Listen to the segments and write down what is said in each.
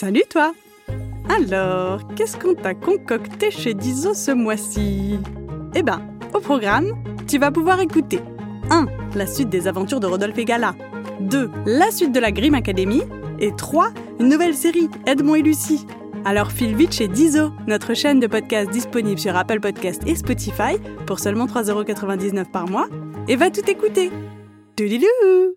Salut toi Alors, qu'est-ce qu'on t'a concocté chez Dizo ce mois-ci? Eh ben, au programme, tu vas pouvoir écouter 1. La suite des aventures de Rodolphe et Gala 2. La suite de la Grimm Academy et 3. Une nouvelle série, Edmond et Lucie. Alors file vite chez Dizo, notre chaîne de podcast disponible sur Apple Podcast et Spotify pour seulement 3,99€ par mois et va tout écouter. Toudilou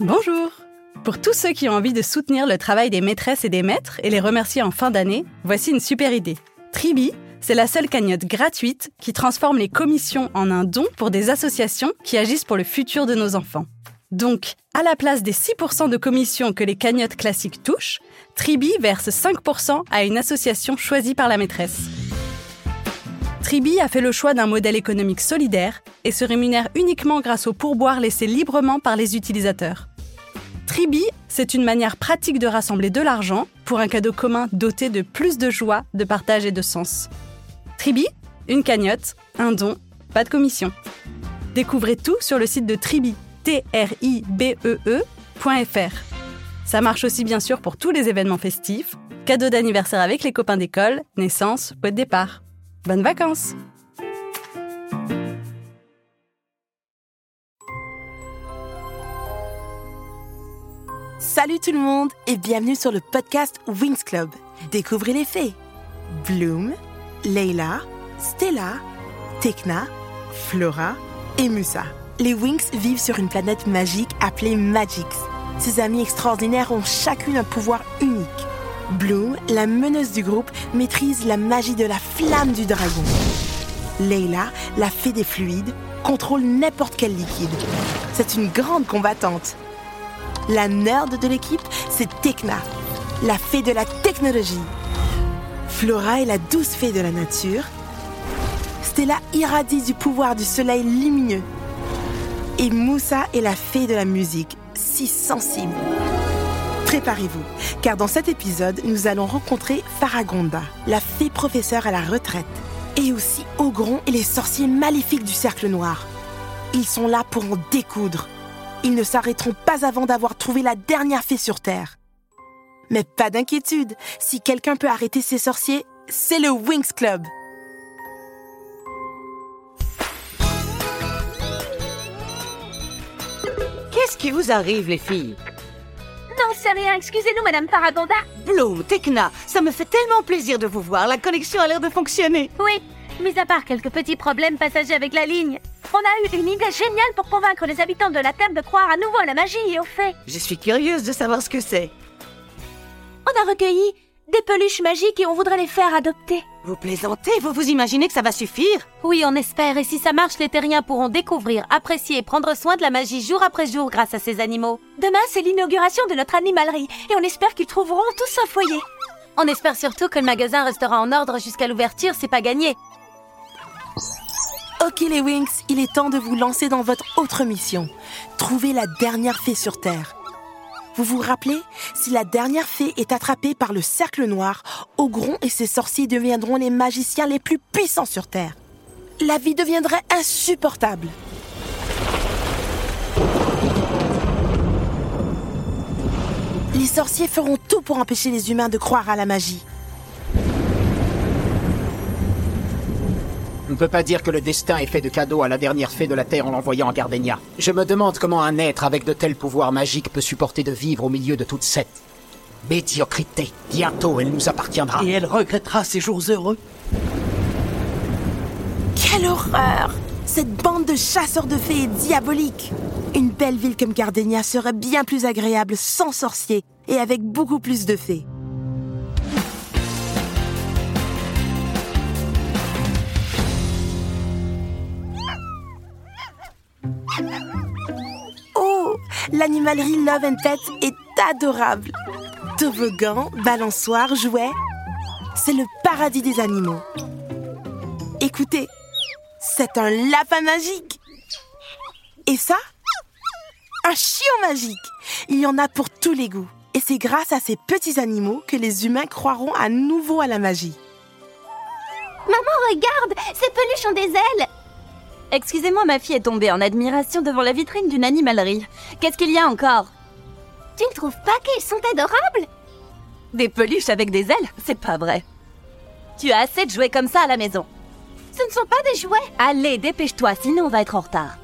Bonjour Pour tous ceux qui ont envie de soutenir le travail des maîtresses et des maîtres et les remercier en fin d'année, voici une super idée. Tribi, c'est la seule cagnotte gratuite qui transforme les commissions en un don pour des associations qui agissent pour le futur de nos enfants. Donc, à la place des 6% de commissions que les cagnottes classiques touchent, Tribi verse 5% à une association choisie par la maîtresse. Tribi a fait le choix d'un modèle économique solidaire et se rémunère uniquement grâce aux pourboires laissés librement par les utilisateurs. Tribi, c'est une manière pratique de rassembler de l'argent pour un cadeau commun doté de plus de joie, de partage et de sens. Tribi, une cagnotte, un don, pas de commission. Découvrez tout sur le site de Tribi, T-R-I-B-E-E.fr. Ça marche aussi bien sûr pour tous les événements festifs, cadeaux d'anniversaire avec les copains d'école, naissance, pot de départ. Bonnes vacances Salut tout le monde et bienvenue sur le podcast Wings Club. Découvrez les fées. Bloom, Leila, Stella, Tekna, Flora et Musa. Les Wings vivent sur une planète magique appelée Magix. Ces amis extraordinaires ont chacune un pouvoir unique. Bloom, la meneuse du groupe, maîtrise la magie de la flamme du dragon. Leila, la fée des fluides, contrôle n'importe quel liquide. C'est une grande combattante. La nerd de l'équipe, c'est Tekna, la fée de la technologie. Flora est la douce fée de la nature. Stella irradie du pouvoir du soleil lumineux. Et Moussa est la fée de la musique, si sensible. Préparez-vous, car dans cet épisode, nous allons rencontrer Faragonda, la fée professeure à la retraite, et aussi Ogron et les sorciers maléfiques du Cercle Noir. Ils sont là pour en découdre. Ils ne s'arrêteront pas avant d'avoir trouvé la dernière fée sur Terre. Mais pas d'inquiétude, si quelqu'un peut arrêter ces sorciers, c'est le Wings Club. Qu'est-ce qui vous arrive, les filles? Non, c'est rien. Excusez-nous, Madame Paragonda. Bloom, Tekna, ça me fait tellement plaisir de vous voir. La connexion a l'air de fonctionner. Oui, mis à part quelques petits problèmes passagers avec la ligne, on a eu une idée géniale pour convaincre les habitants de la Terre de croire à nouveau à la magie et aux fées. Je suis curieuse de savoir ce que c'est. On a recueilli des peluches magiques et on voudrait les faire adopter. Vous plaisantez Vous vous imaginez que ça va suffire? Oui, on espère, et si ça marche, les terriens pourront découvrir, apprécier et prendre soin de la magie jour après jour grâce à ces animaux. Demain, c'est l'inauguration de notre animalerie, et on espère qu'ils trouveront tous un foyer. On espère surtout que le magasin restera en ordre jusqu'à l'ouverture, c'est pas gagné. Ok les Wings, il est temps de vous lancer dans votre autre mission. Trouver la dernière fée sur Terre. Vous vous rappelez Si la dernière fée est attrapée par le cercle noir, Ogron et ses sorciers deviendront les magiciens les plus puissants sur Terre. La vie deviendrait insupportable. Les sorciers feront tout pour empêcher les humains de croire à la magie. On ne peut pas dire que le destin est fait de cadeaux à la dernière fée de la Terre en l'envoyant à Gardenia. Je me demande comment un être avec de tels pouvoirs magiques peut supporter de vivre au milieu de toute cette médiocrité. Bientôt, elle nous appartiendra. Et elle regrettera ses jours heureux. Quelle horreur Cette bande de chasseurs de fées est diabolique. Une belle ville comme Gardenia serait bien plus agréable sans sorciers et avec beaucoup plus de fées. L'animalerie Love and Pets est adorable. Toboggan, balançoire, jouets. C'est le paradis des animaux. Écoutez, c'est un lapin magique. Et ça Un chiot magique. Il y en a pour tous les goûts. Et c'est grâce à ces petits animaux que les humains croiront à nouveau à la magie. Maman, regarde Ces peluches ont des ailes Excusez-moi, ma fille est tombée en admiration devant la vitrine d'une animalerie. Qu'est-ce qu'il y a encore? Tu ne trouves pas qu'elles sont adorables? Des peluches avec des ailes C'est pas vrai. Tu as assez de jouets comme ça à la maison. Ce ne sont pas des jouets Allez, dépêche-toi, sinon on va être en retard.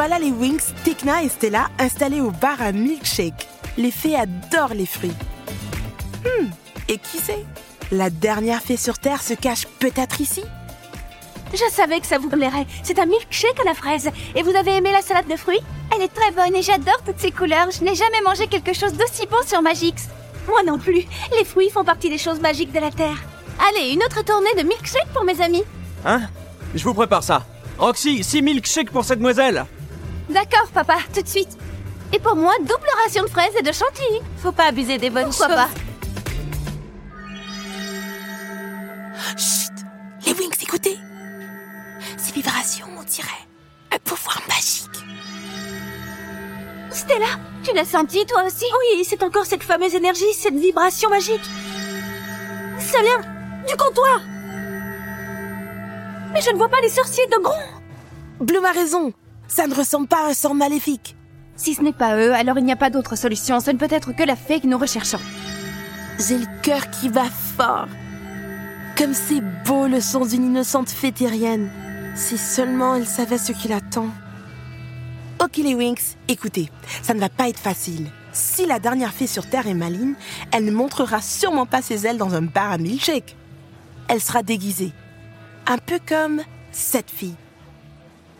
Voilà les Wings, Tekna et Stella installés au bar à Milkshake. Les fées adorent les fruits. Hmm, et qui sait La dernière fée sur Terre se cache peut-être ici Je savais que ça vous plairait. C'est un milkshake à la fraise. Et vous avez aimé la salade de fruits? Elle est très bonne et j'adore toutes ces couleurs. Je n'ai jamais mangé quelque chose d'aussi bon sur Magix. Moi non plus. Les fruits font partie des choses magiques de la Terre. Allez, une autre tournée de milkshake pour mes amis. Hein? Je vous prépare ça. Roxy, 6 milkshakes pour cette demoiselle. D'accord, papa, tout de suite. Et pour moi, double ration de fraises et de chantilly. Faut pas abuser des bonnes Pourquoi choses. pas Chut Les Wings, écoutez Ces vibrations, on dirait un pouvoir magique. Stella, tu l'as senti toi aussi? Oui, c'est encore cette fameuse énergie, cette vibration magique. Ça vient du comptoir. Mais je ne vois pas les sorciers de Gron. Bloom a raison. Ça ne ressemble pas à un sort maléfique. Si ce n'est pas eux, alors il n'y a pas d'autre solution. Ce ne peut être que la fée que nous recherchons. J'ai le cœur qui va fort. Comme c'est beau le son d'une innocente fée terrienne. Si seulement elle savait ce qui l'attend. Ok les Winx, écoutez, ça ne va pas être facile. Si la dernière fée sur Terre est maligne, elle ne montrera sûrement pas ses ailes dans un bar à milkshake. Elle sera déguisée. Un peu comme cette fille.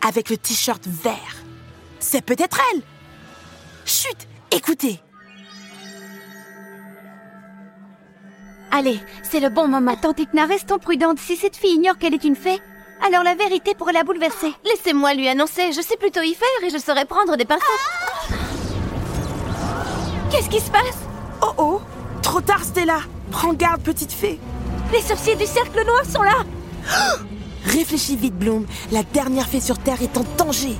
Avec le t-shirt vert. C'est peut-être elle. Chut, écoutez. Allez, c'est le bon moment. Tante Ikna, restons prudentes. Si cette fille ignore qu'elle est une fée, alors la vérité pourrait la bouleverser. Laissez-moi lui annoncer, je sais plutôt y faire et je saurais prendre des pinceaux. Qu'est-ce qui se passe? Oh oh Trop tard, Stella Prends garde, petite fée Les sorciers du cercle noir sont là. Réfléchis vite, Bloom. La dernière fée sur Terre est en danger.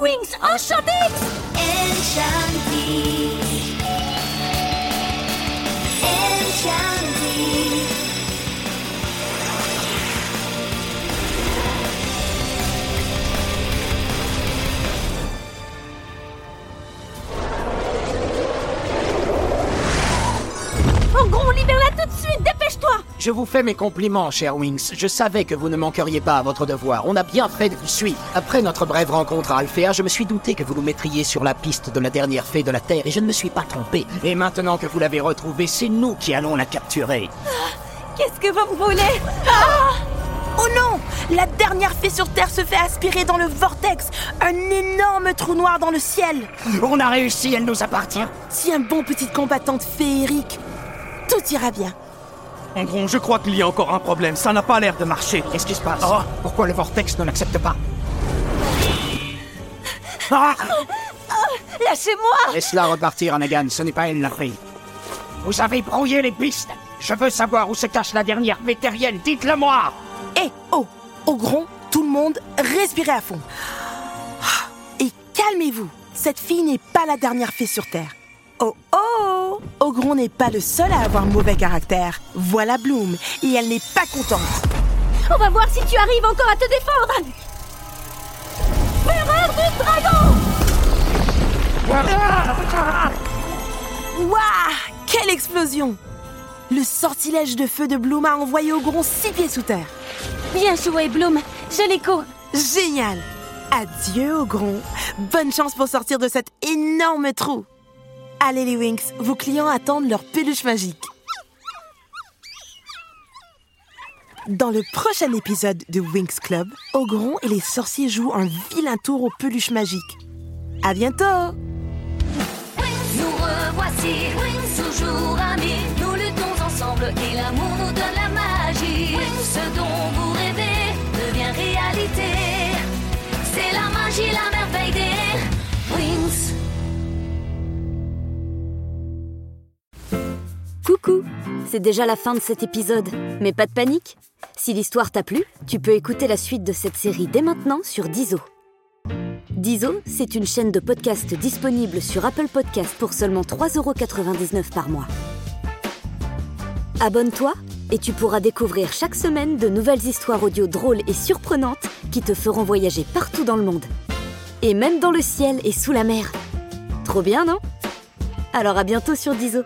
Wings, enchanté En Je vous fais mes compliments, cher Wings. Je savais que vous ne manqueriez pas à votre devoir. On a bien fait de vous suivre. Après notre brève rencontre à Alphéa, je me suis douté que vous nous mettriez sur la piste de la dernière fée de la Terre et je ne me suis pas trompé. Et maintenant que vous l'avez retrouvée, c'est nous qui allons la capturer. Qu'est-ce que vous voulez? Oh non La dernière fée sur Terre se fait aspirer dans le vortex Un énorme trou noir dans le ciel On a réussi, elle nous appartient. Si un bon petit combattante féerique, tout ira bien. En gros, je crois qu'il y a encore un problème. Ça n'a pas l'air de marcher. Qu'est-ce qui se passe? Pourquoi le vortex ne l'accepte pas? Ah Lâchez-moi Laisse-la repartir, Anagan. Ce n'est pas elle la fée. Vous avez brouillé les pistes. Je veux savoir où se cache la dernière vétérienne. Dites-le-moi Eh, oh Au gron, tout le monde, respirez à fond. Et calmez-vous. Cette fille n'est pas la dernière fée sur Terre. Oh oh Ogron n'est pas le seul à avoir mauvais caractère. Voilà Bloom, et elle n'est pas contente. On va voir si tu arrives encore à te défendre Fureur du dragon Waouh Quelle explosion Le sortilège de feu de Bloom a envoyé Ogron six pieds sous terre. Bien joué, Bloom Je l'écho Génial Adieu Ogron. Bonne chance pour sortir de cet énorme trou. Allez les Winx, vos clients attendent leur peluche magique. Dans le prochain épisode de Winx Club, Ogron et les sorciers jouent un vilain tour aux peluches magiques. À bientôt voici. Wings, toujours amis, nous luttons ensemble nous la magie. C'est déjà la fin de cet épisode, mais pas de panique Si l'histoire t'a plu, tu peux écouter la suite de cette série dès maintenant sur Dizo. Dizo, c'est une chaîne de podcast disponible sur Apple Podcasts pour seulement 3,99€ par mois. Abonne-toi et tu pourras découvrir chaque semaine de nouvelles histoires audio drôles et surprenantes qui te feront voyager partout dans le monde. Et même dans le ciel et sous la mer. Trop bien, non? Alors à bientôt sur Dizo.